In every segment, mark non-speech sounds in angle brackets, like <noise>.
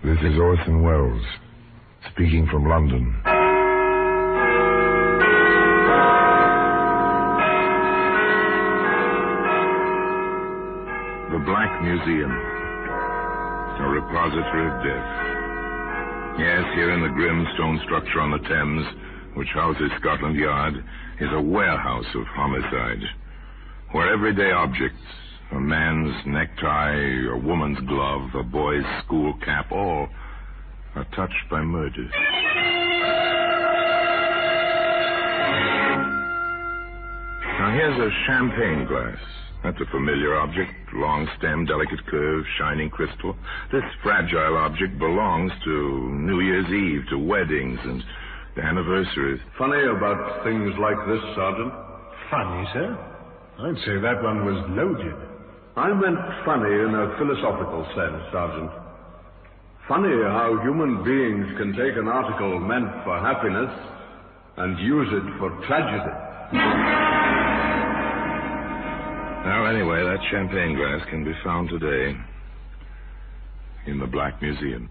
This is Orson Welles, speaking from London. The Black Museum. A repository of death. Yes, here in the grim stone structure on the Thames, which houses Scotland Yard, is a warehouse of homicide. Where everyday objects, a man's necktie, a woman's glove, a boy's school cap, all are touched by murder. Now here's a champagne glass. That's a familiar object. Long stem, delicate curve, shining crystal. This fragile object belongs to New Year's Eve, to weddings and anniversaries. Funny about things like this, Sergeant. Funny, sir? I'd say that one was loaded. I meant funny in a philosophical sense, Sergeant. Funny how human beings can take an article meant for happiness and use it for tragedy. Well, anyway, that champagne glass can be found today in the Black Museum.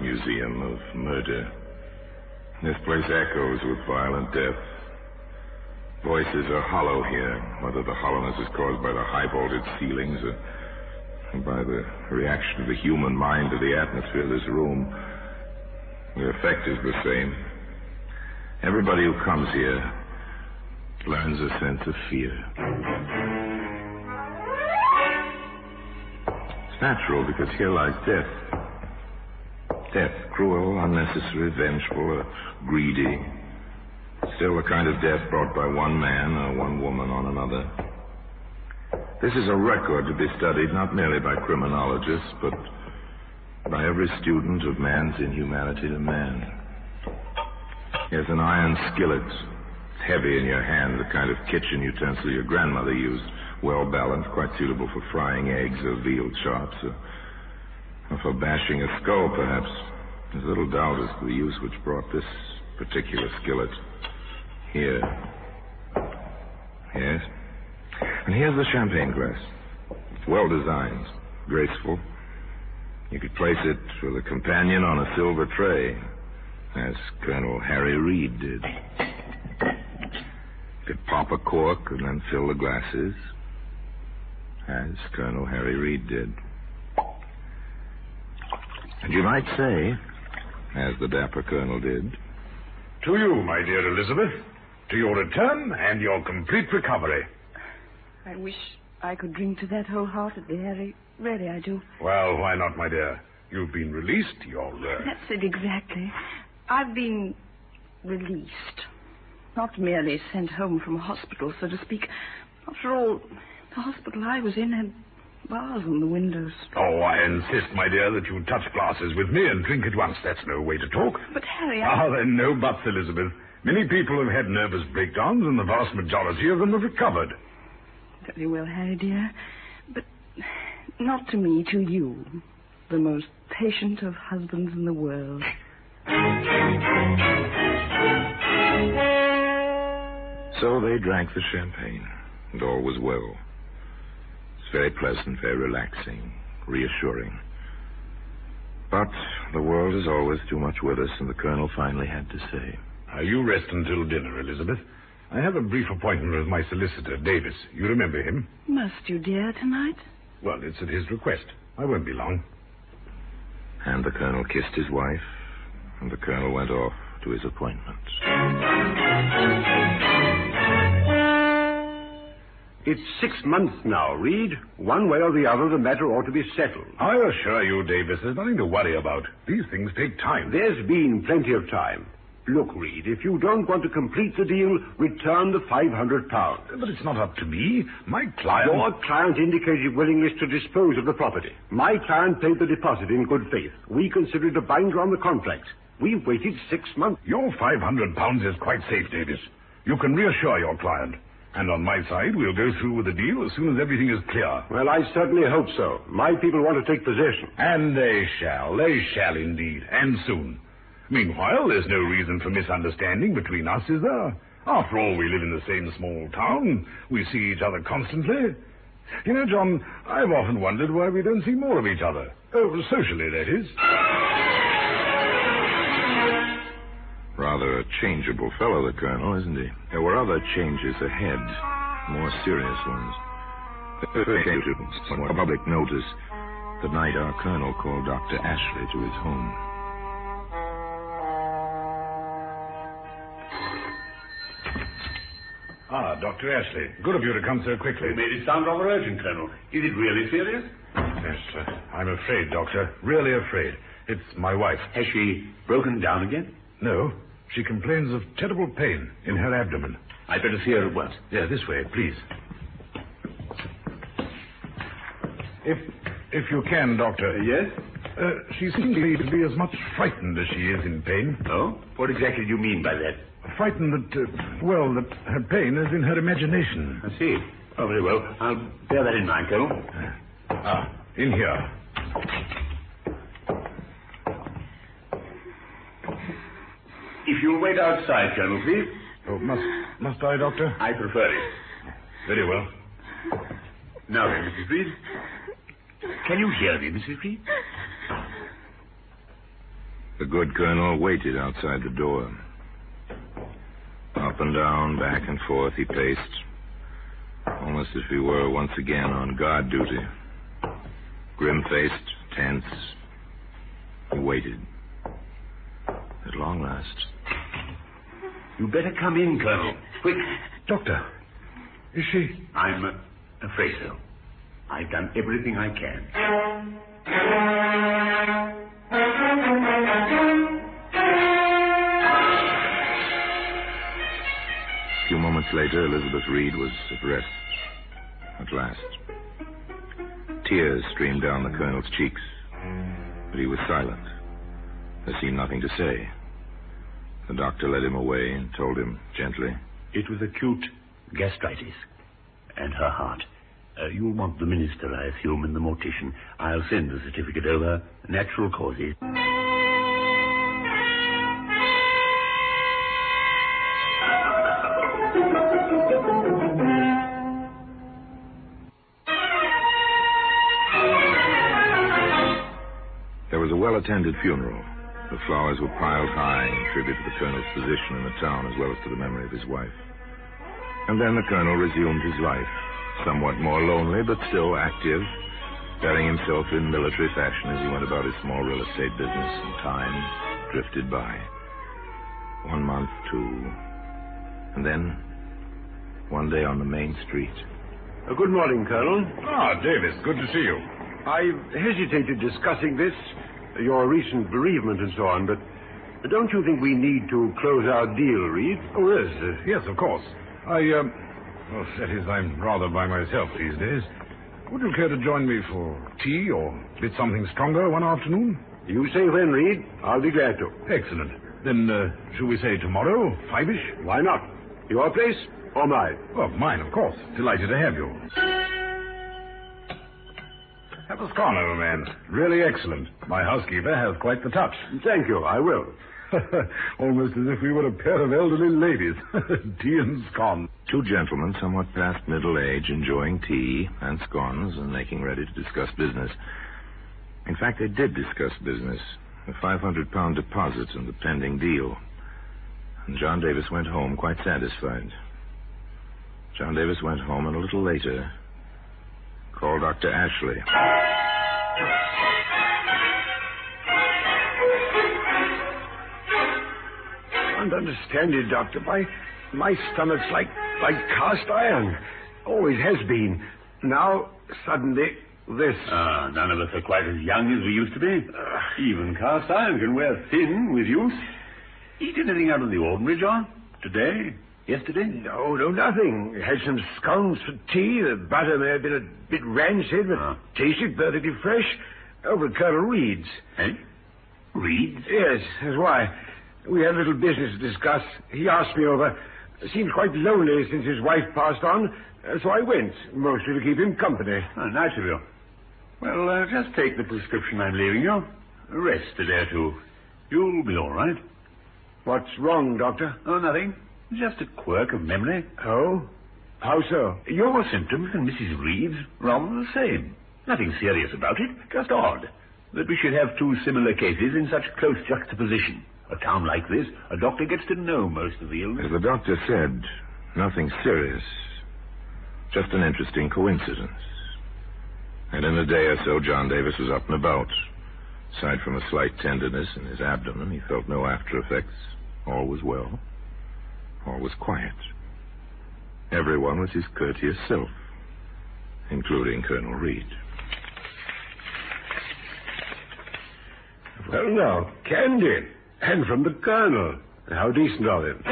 Museum of Murder. This place echoes with violent death. Voices are hollow here, whether the hollowness is caused by the high vaulted ceilings or by the reaction of the human mind to the atmosphere of this room. The effect is the same. Everybody who comes here learns a sense of fear. It's natural because here lies death. Death, cruel, unnecessary, vengeful, greedy. Still the kind of death brought by one man or one woman on another. This is a record to be studied not merely by criminologists, but by every student of man's inhumanity to man. Here's an iron skillet. It's heavy in your hand, the kind of kitchen utensil your grandmother used. Well balanced, quite suitable for frying eggs or veal chops, or, or for bashing a skull, perhaps. There's little doubt as to the use which brought this particular skillet here. Yes? And here's the champagne glass. It's well designed, graceful. You could place it with a companion on a silver tray, as Colonel Harry Reed did. You could pop a cork and then fill the glasses, as Colonel Harry Reed did. And you might say, as the dapper colonel did, To you, my dear Elizabeth. To your return and your complete recovery. I wish I could drink to that wholeheartedly, Harry. Really, I do. Well, why not, my dear? You've been released. You're. Uh... That's it exactly. I've been released. Not merely sent home from a hospital, so to speak. After all, the hospital I was in had bars on the windows. Oh, I insist, my dear, that you touch glasses with me and drink at once. That's no way to talk. But, Harry, I... Ah, then no buts, Elizabeth. Many people have had nervous breakdowns, and the vast majority of them have recovered. Very well, Harry, dear. But not to me, to you. The most patient of husbands in the world. So they drank the champagne, and all was well. It's very pleasant, very relaxing, reassuring. But the world is always too much with us, and the colonel finally had to say, Now, you rest until dinner, Elizabeth. I have a brief appointment with my solicitor, Davis. You remember him? Must you dare tonight? Well, it's at his request. I won't be long. And the colonel kissed his wife, and the colonel went off to his appointment. It's six months now, Reed. One way or the other, the matter ought to be settled. I assure you, Davis, there's nothing to worry about. These things take time. There's been plenty of time. Look, Reed, if you don't want to complete the deal, return the 500 pounds. But it's not up to me. My client... Your client indicated willingness to dispose of the property. My client paid the deposit in good faith. We considered a binder on the contract. We've waited six months. Your 500 pounds is quite safe, Davis. You can reassure your client. And on my side, we'll go through with the deal as soon as everything is clear. Well, I certainly hope so. My people want to take possession. And they shall. They shall indeed. And soon. Meanwhile, there's no reason for misunderstanding between us, is there? After all, we live in the same small town. We see each other constantly. You know, John, I've often wondered why we don't see more of each other. Oh, socially, that is. Rather a changeable fellow, the colonel, isn't he? There were other changes ahead, more serious ones. Came <laughs> to public notice the night our colonel called Dr. Ashley to his home. Ah, Dr. Ashley. Good of you to come so quickly. You made it sound rather urgent, Colonel. Is it really serious? Yes, sir. I'm afraid, Doctor. Really afraid. It's my wife. Has she broken down again? No. She complains of terrible pain in her abdomen. I'd better see her at once. Yeah, this way, please. If if you can, Doctor. yes? Uh, she seems to be as much frightened as she is in pain. Oh? What exactly do you mean by that? Frightened that, uh, well, that her pain is in her imagination. I see. Oh, very well. I'll bear that in mind, Colonel. Ah, in here. You'll wait outside, Colonel, please. Oh, must must I, Doctor? I prefer it. Very well. Now then, Mrs. Reed. Can you hear me, Mrs. Reed? The good colonel waited outside the door. Up and down, back and forth, he paced, almost as if he were once again on guard duty. Grim faced, tense, he waited. At long last. You better come in, Colonel. Quick. Doctor, is she? I'm uh, afraid so. I've done everything I can. A few moments later, Elizabeth Reed was at rest. At last. Tears streamed down the colonel's cheeks, but he was silent. There seemed nothing to say. The doctor led him away and told him gently, It was acute gastritis. And her heart. Uh, you'll want the minister, I assume, and the mortician. I'll send the certificate over. Natural causes. There was a well attended funeral. The flowers were piled high in tribute to the colonel's position in the town as well as to the memory of his wife. And then the colonel resumed his life, somewhat more lonely but still active, bearing himself in military fashion as he went about his small real estate business, and time drifted by. One month, two, and then one day on the main street. Uh, good morning, Colonel. Ah, Davis, good to see you. I've hesitated discussing this, your recent bereavement and so on, but don't you think we need to close our deal, Reed? Oh, yes, uh, yes, of course. I, um, well, that is, I'm rather by myself these days. Would you care to join me for tea or a bit something stronger one afternoon? You say when, Reed. I'll be glad to. Excellent. Then, uh, shall we say tomorrow, five-ish? Why not? Your place or mine? Well, mine, of course. Delighted to have you. Have a scone old man. Really excellent. My housekeeper has quite the touch. Thank you. I will. <laughs> Almost as if we were a pair of elderly ladies. <laughs> tea and scone. Two gentlemen, somewhat past middle age, enjoying tea and scones and making ready to discuss business. In fact, they did discuss business a 500 pound deposit and the pending deal. And John Davis went home quite satisfied. John Davis went home and a little later called Dr. Ashley. I can't understand it, Doctor. My my stomach's like like cast iron. Always has been. Now, suddenly, this. Ah, none of us are quite as young as we used to be. Even cast iron can wear thin with use. Eat anything out of the ordinary, John? Today? Yesterday? No, no, nothing. Had some scones for tea. The butter may have been a bit rancid, but Ah. tasted perfectly fresh. Over at Colonel Reed's. Eh? Reeds? Yes, that's why. We had a little business to discuss. He asked me over. Seemed quite lonely since his wife passed on, uh, so I went, mostly to keep him company. Oh, nice of you. Well, uh, just take the prescription I'm leaving you. Rest a day or two. You'll be all right. What's wrong, Doctor? Oh, nothing. Just a quirk of memory. Oh? How so? Your symptoms and Mrs. Reed's rather the same. Nothing serious about it, just odd that we should have two similar cases in such close juxtaposition. A town like this, a doctor gets to know most of the illness. As the doctor said, nothing serious. Just an interesting coincidence. And in a day or so, John Davis was up and about. Aside from a slight tenderness in his abdomen, he felt no after effects. All was well. All was quiet. Everyone was his courteous self, including Colonel Reed. Well, now, candy. And from the Colonel. How decent of him.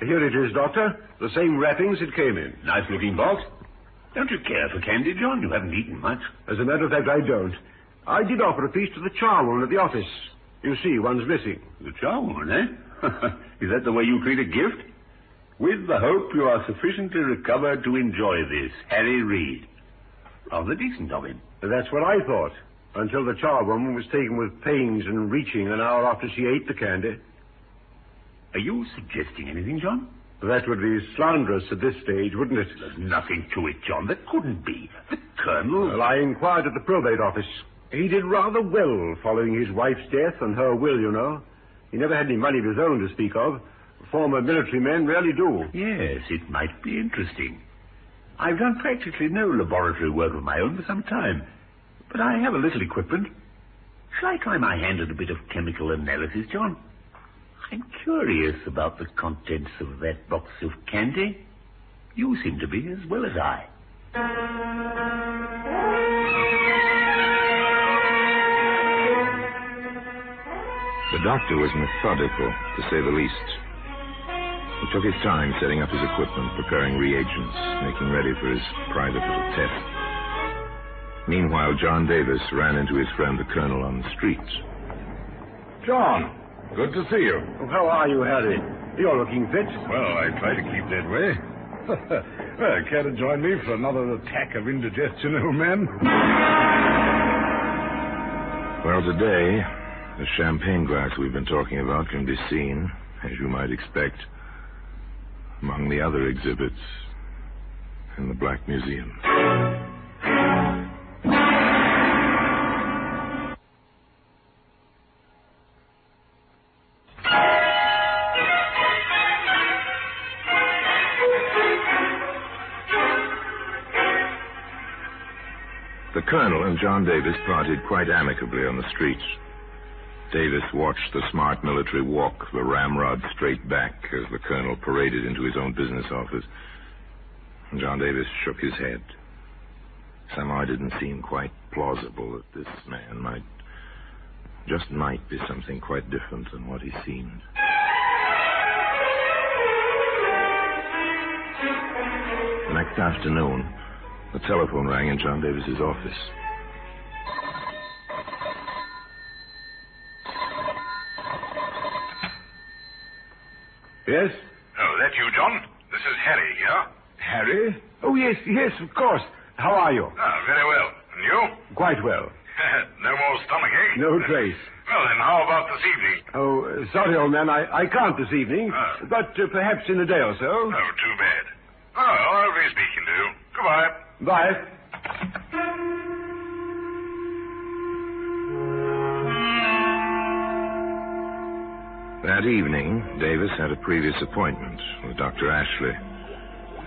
Here it is, Doctor. The same wrappings it came in. Nice looking box. Don't you care for candy, John? You haven't eaten much. As a matter of fact, I don't. I did offer a piece to the charwoman at the office. You see, one's missing. The charwoman, eh? <laughs> Is that the way you treat a gift? With the hope you are sufficiently recovered to enjoy this, Harry Reed. Rather decent of him. That's what I thought. Until the charwoman was taken with pains and reaching an hour after she ate the candy. Are you suggesting anything, John? That would be slanderous at this stage, wouldn't it? There's nothing to it, John. There couldn't be. The Colonel. Well, I inquired at the probate office. He did rather well following his wife's death and her will, you know. He never had any money of his own to speak of. Former military men rarely do. Yes, it might be interesting. I've done practically no laboratory work of my own for some time, but I have a little equipment. Shall I try my hand at a bit of chemical analysis, John? I'm curious about the contents of that box of candy. You seem to be as well as I. The doctor was methodical, to say the least. He took his time setting up his equipment, preparing reagents, making ready for his private little test. Meanwhile, John Davis ran into his friend the colonel on the street. John, good to see you. Oh, how are you, Harry? You're looking fit. Well, I try to keep that way. <laughs> well, care to join me for another attack of indigestion, old man? Well, today, the champagne glass we've been talking about can be seen, as you might expect, among the other exhibits in the Black Museum. The colonel and John Davis parted quite amicably on the street. Davis watched the smart military walk the ramrod straight back as the colonel paraded into his own business office. John Davis shook his head. Somehow it didn't seem quite plausible that this man might, just might be something quite different than what he seemed. The next afternoon, the telephone rang in John Davis's office. Yes? Oh, that you, John? This is Harry here. Harry? Oh, yes, yes, of course. How are you? Ah, very well. And you? Quite well. <laughs> no more stomach ache? No trace. Well, then how about this evening? Oh, uh, sorry, old man, I, I can't this evening. Ah. But uh, perhaps in a day or so. Oh, too bad. Oh, I'll be speaking to you. Goodbye. Bye. That evening, Davis had a previous appointment with Dr. Ashley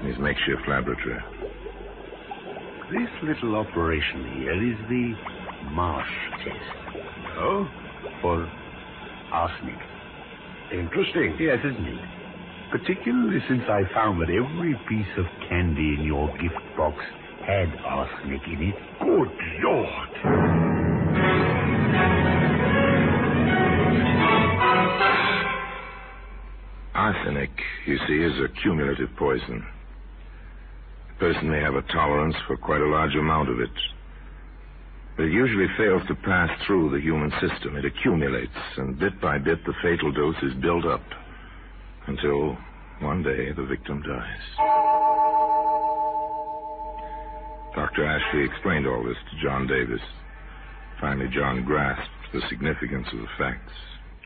in his makeshift laboratory. This little operation here is the Marsh test. Oh? For arsenic. Interesting. Yes, isn't it? particularly since I found that every piece of candy in your gift box had arsenic in it. Good Lord! Arsenic, you see, is a cumulative poison. A person may have a tolerance for quite a large amount of it. But it usually fails to pass through the human system. It accumulates, and bit by bit the fatal dose is built up until one day the victim dies. Dr. Ashley explained all this to John Davis. Finally, John grasped the significance of the facts.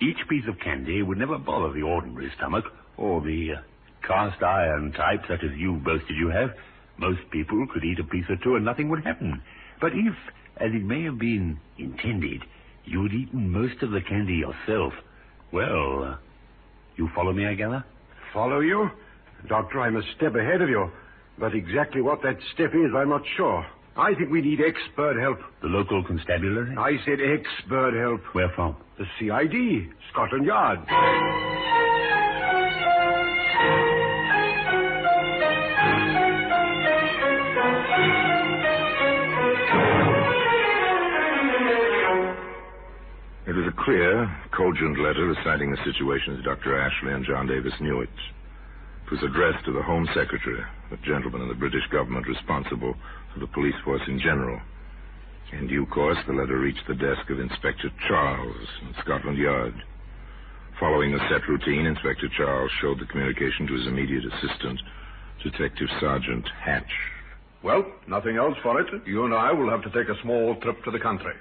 Each piece of candy would never bother the ordinary stomach or the uh, cast iron type such as you boasted you have. Most people could eat a piece or two and nothing would happen. But if, as it may have been intended, you'd eaten most of the candy yourself, well, uh, you follow me, I gather? Follow you? Doctor, I'm a step ahead of you. But exactly what that step is, I'm not sure. I think we need expert help. The local constabulary? I said expert help. Where from? The CID, Scotland Yard. It was a clear, cogent letter reciting the situation as Dr. Ashley and John Davis knew it. It was addressed to the Home Secretary, a gentleman in the British government responsible for the police force in general. In due course, the letter reached the desk of Inspector Charles in Scotland Yard. Following a set routine, Inspector Charles showed the communication to his immediate assistant, Detective Sergeant Hatch. Well, nothing else for it. You and I will have to take a small trip to the country.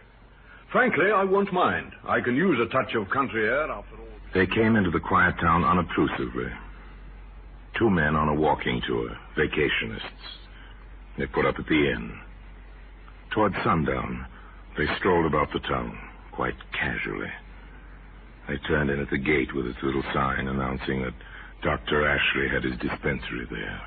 Frankly, I won't mind. I can use a touch of country air after all. They came into the quiet town unobtrusively. Two men on a walking tour, vacationists. They put up at the inn. Toward sundown, they strolled about the town, quite casually. They turned in at the gate with its little sign announcing that Dr. Ashley had his dispensary there.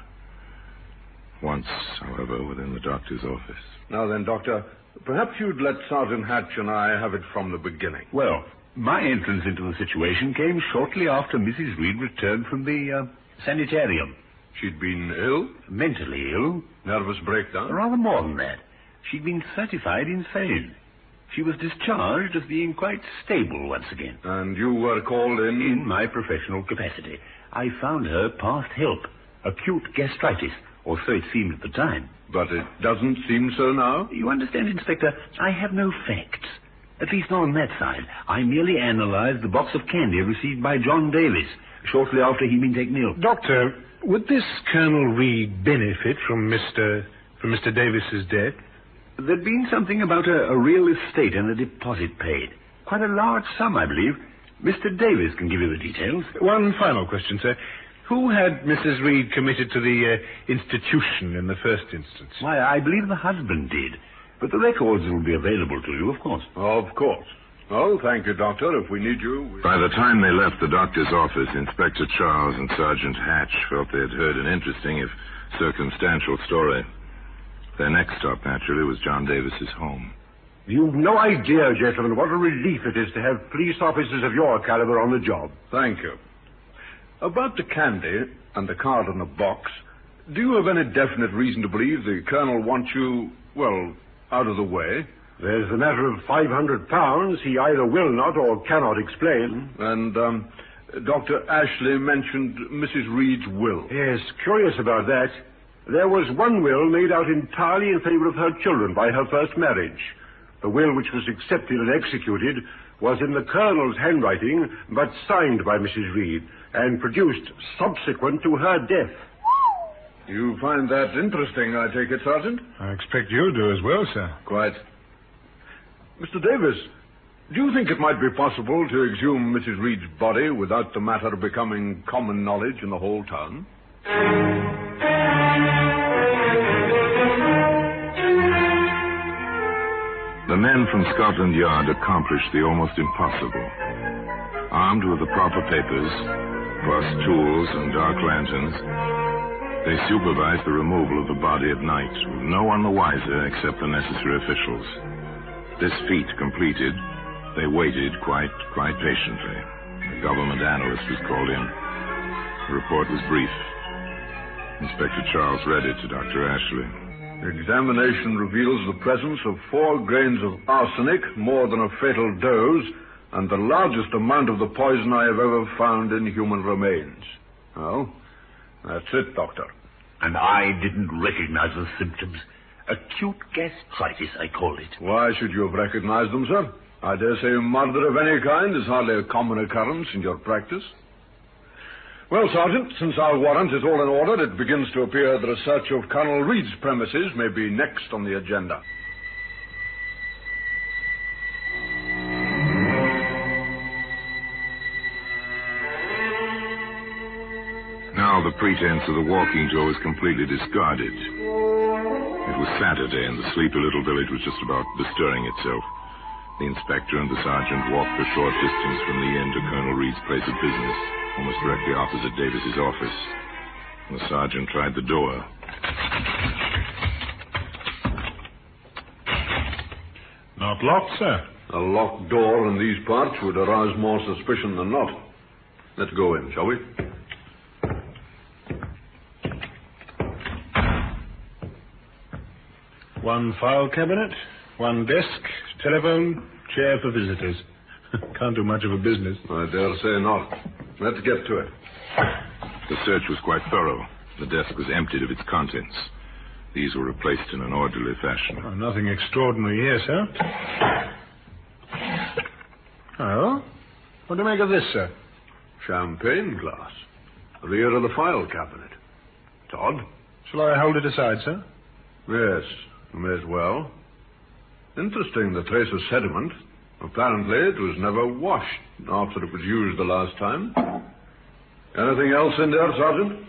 Once, however, within the doctor's office. Now then, Doctor, perhaps you'd let Sergeant Hatch and I have it from the beginning. Well, my entrance into the situation came shortly after Mrs. Reed returned from the uh, sanitarium. She'd been ill, Mentally ill, nervous breakdown. rather more than that. She'd been certified insane. She was discharged as being quite stable once again. And you were called in. In my professional capacity, I found her past help, acute gastritis, or so it seemed at the time. But it doesn't seem so now. You understand, Inspector, I have no facts. At least not on that side. I merely analyzed the box of candy received by John Davis shortly after he'd been taken ill. Doctor, would this Colonel Reed benefit from Mr. from Mr. Davis's death? There'd been something about a, a real estate and a deposit paid. Quite a large sum, I believe. Mr. Davis can give you the details. One final question, sir. Who had Mrs. Reed committed to the uh, institution in the first instance? Why, I believe the husband did. But the records will be available to you, of course. Of course. Oh, thank you, Doctor. If we need you. We... By the time they left the doctor's office, Inspector Charles and Sergeant Hatch felt they had heard an interesting, if circumstantial, story. Their next stop, naturally, was John Davis's home. You've no idea, gentlemen, what a relief it is to have police officers of your caliber on the job. Thank you. About the candy and the card in the box, do you have any definite reason to believe the Colonel wants you, well, out of the way? There's the matter of 500 pounds he either will not or cannot explain. And, um, Dr. Ashley mentioned Mrs. Reed's will. Yes, curious about that. There was one will made out entirely in favor of her children by her first marriage. The will which was accepted and executed was in the Colonel's handwriting, but signed by Mrs. Reed, and produced subsequent to her death. You find that interesting, I take it, Sergeant? I expect you do as well, sir. Quite. Mr. Davis, do you think it might be possible to exhume Mrs. Reed's body without the matter becoming common knowledge in the whole town? The men from Scotland Yard accomplished the almost impossible. Armed with the proper papers, plus tools and dark lanterns, they supervised the removal of the body at night, with no one the wiser except the necessary officials. This feat completed, they waited quite, quite patiently. The government analyst was called in. The report was brief. Inspector Charles read it to Dr. Ashley. Examination reveals the presence of four grains of arsenic, more than a fatal dose, and the largest amount of the poison I have ever found in human remains. Oh, that's it, Doctor. And I didn't recognize the symptoms. Acute gastritis, I call it. Why should you have recognized them, sir? I dare say murder of any kind is hardly a common occurrence in your practice. Well, Sergeant, since our warrant is all in order, it begins to appear that a search of Colonel Reed's premises may be next on the agenda. Now the pretense of the walking tour is completely discarded. It was Saturday, and the sleepy little village was just about bestirring itself. The inspector and the sergeant walked a short distance from the inn to Colonel Reed's place of business, almost directly opposite Davis's office. The sergeant tried the door. Not locked, sir. A locked door in these parts would arouse more suspicion than not. Let's go in, shall we? One file cabinet, one desk, telephone, chair for visitors. <laughs> Can't do much of a business. I dare say not. Let's get to it. The search was quite thorough. The desk was emptied of its contents. These were replaced in an orderly fashion. Oh, nothing extraordinary here, sir. Oh? What do you make of this, sir? Champagne glass. Rear of the file cabinet. Todd? Shall I hold it aside, sir? Yes, you may as well. Interesting, the trace of sediment. Apparently, it was never washed after it was used the last time. Anything else in there, Sergeant?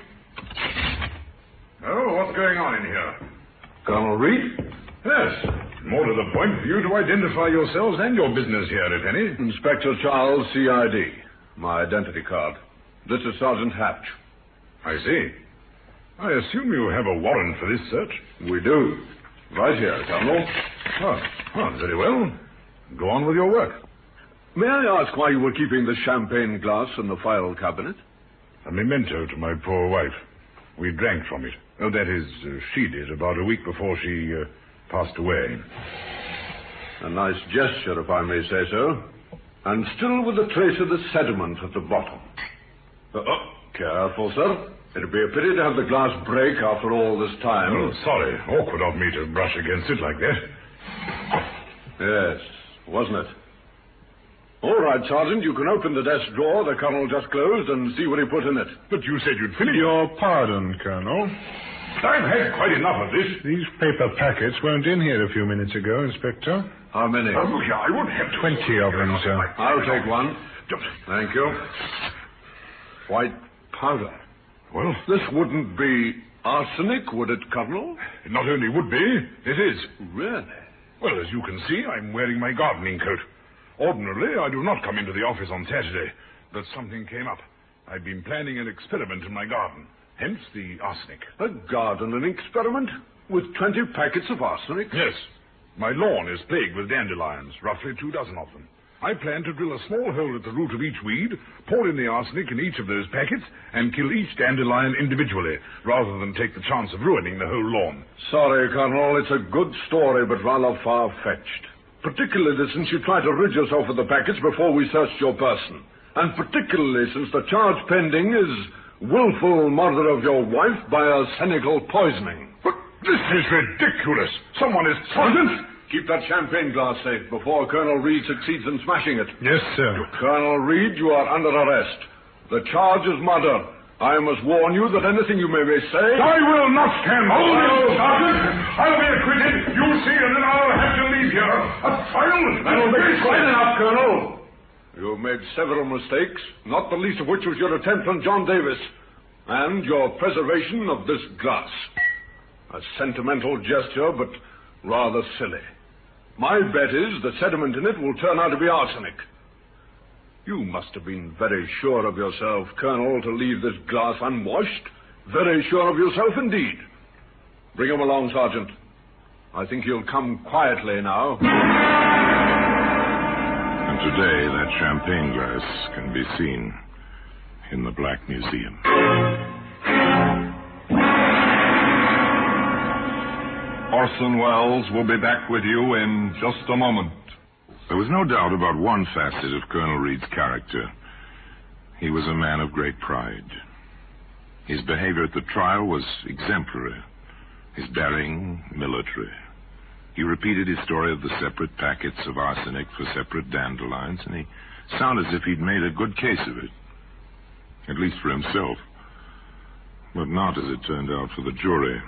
Oh, what's going on in here? Colonel Reed? Yes. More to the point for you to identify yourselves and your business here, if any. Inspector Charles, CID. My identity card. This is Sergeant Hatch. I see. I assume you have a warrant for this search. We do. Right here, Colonel. Oh, oh, very well. Go on with your work. May I ask why you were keeping the champagne glass in the file cabinet? A memento to my poor wife. We drank from it. Oh, that is, uh, she did about a week before she uh, passed away. A nice gesture, if I may say so. And still with a trace of the sediment at the bottom. Uh, oh, careful, sir. It'd be a pity to have the glass break after all this time. Oh, sorry. Awkward of me to brush against it like that. Yes, wasn't it? All right, Sergeant, you can open the desk drawer the Colonel just closed and see what he put in it. But you said you'd finish. Your pardon, Colonel. I've had quite enough of this. These paper packets weren't in here a few minutes ago, Inspector. How many? Oh, yeah, I wouldn't have. Twenty of them, sir. I'll take one. Thank you. White powder. Well, This wouldn't be arsenic, would it, Colonel? it not only would be, it is. Really? Well, as you can see, I'm wearing my gardening coat. Ordinarily, I do not come into the office on Saturday, but something came up. I've been planning an experiment in my garden, hence the arsenic. A garden, an experiment? With 20 packets of arsenic? Yes. My lawn is plagued with dandelions, roughly two dozen of them. I plan to drill a small hole at the root of each weed, pour in the arsenic in each of those packets, and kill each dandelion individually, rather than take the chance of ruining the whole lawn. Sorry, Colonel. It's a good story, but rather far-fetched. Particularly since you tried to rid yourself of the packets before we searched your person. And particularly since the charge pending is willful murder of your wife by arsenical poisoning. But this is ridiculous. Someone is Sergeant! Keep that champagne glass safe before Colonel Reed succeeds in smashing it. Yes, sir. Colonel Reed, you are under arrest. The charge is murder. I must warn you that anything you may say... I will not stand hold it, Sergeant! I'll be acquitted, you see, and then I'll have to leave here. A trial? That'll be quite enough, Colonel. You've made several mistakes, not the least of which was your attempt on John Davis, and your preservation of this glass. A sentimental gesture, but rather silly. My bet is the sediment in it will turn out to be arsenic. You must have been very sure of yourself, Colonel, to leave this glass unwashed. Very sure of yourself indeed. Bring him along, Sergeant. I think he'll come quietly now. And today, that champagne glass can be seen. in the Black Museum. Orson Welles will be back with you in just a moment. There was no doubt about one facet of Colonel Reed's character. He was a man of great pride. His behavior at the trial was exemplary, his bearing military. He repeated his story of the separate packets of arsenic for separate dandelions, and he sounded as if he'd made a good case of it, at least for himself, but not, as it turned out, for the jury.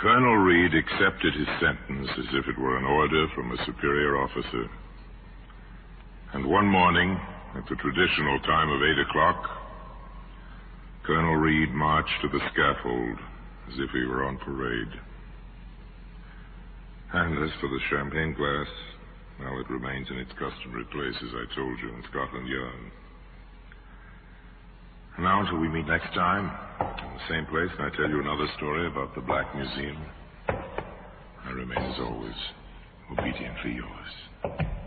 Colonel Reed accepted his sentence as if it were an order from a superior officer. And one morning, at the traditional time of eight o'clock, Colonel Reed marched to the scaffold as if he were on parade. And as for the champagne glass, well, it remains in its customary place, as I told you, in Scotland Yard. Now, until we meet next time, in the same place, and I tell you another story about the Black Museum, I remain, as always, obediently yours.